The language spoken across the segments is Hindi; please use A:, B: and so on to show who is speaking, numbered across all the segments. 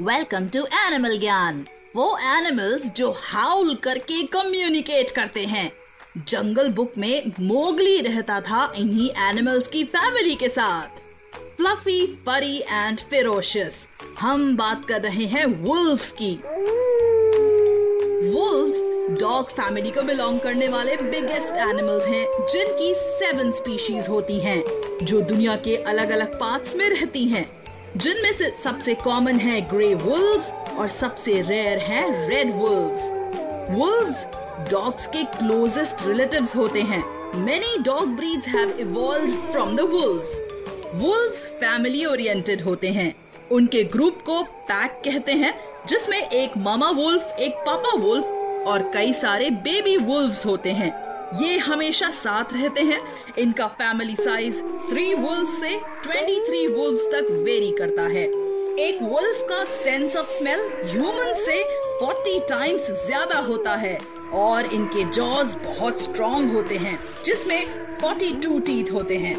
A: वेलकम टू एनिमल ज्ञान वो एनिमल्स जो हाउल करके कम्युनिकेट करते हैं। जंगल बुक में मोगली रहता था इन्हीं एनिमल्स की फैमिली के साथ। फ्लफी फरी एंड फेरोशियस हम बात कर रहे हैं वुल्फ्स की। वुल्फ्स डॉग फैमिली को बिलोंग करने वाले बिगेस्ट एनिमल्स हैं, जिनकी सेवन स्पीशीज होती हैं, जो दुनिया के अलग अलग पार्ट्स में रहती हैं। जिनमें से सबसे कॉमन है ग्रे वुल्व्स और सबसे रेयर है रेड वुल्व्स वुल्व्स डॉग्स के क्लोजेस्ट रिलेटिव्स होते हैं. Many dog breeds have evolved from the wolves wolves family oriented होते हैं. उनके ग्रुप को पैक कहते हैं, जिसमें एक मामा वुल्फ एक पापा वुल्फ और कई सारे बेबी वुल्व्स होते हैं. ये हमेशा साथ रहते हैं। इनका फैमिली साइज़ थ्री वुल्फ से ट्वेंटी थ्री वुल्फ तक वेरी करता है। एक वुल्फ का सेंस ऑफ़ स्मेल ह्यूमन से फोर्टी टाइम्स ज़्यादा होता है और इनके जॉज बहुत स्ट्रॉन्ग होते हैं, जिसमें फोर्टी टू टीथ होते हैं।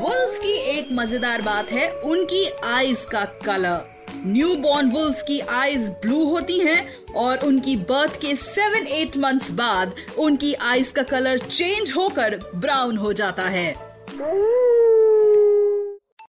A: वुल्फ की एक मज़ेदार बात है, उनकी आईज का कलर न्यू बॉर्न वुल्स की आईज ब्लू होती हैं और उनकी बर्थ के सेवन एट मंथ्स बाद उनकी आईज का कलर चेंज होकर ब्राउन हो जाता है।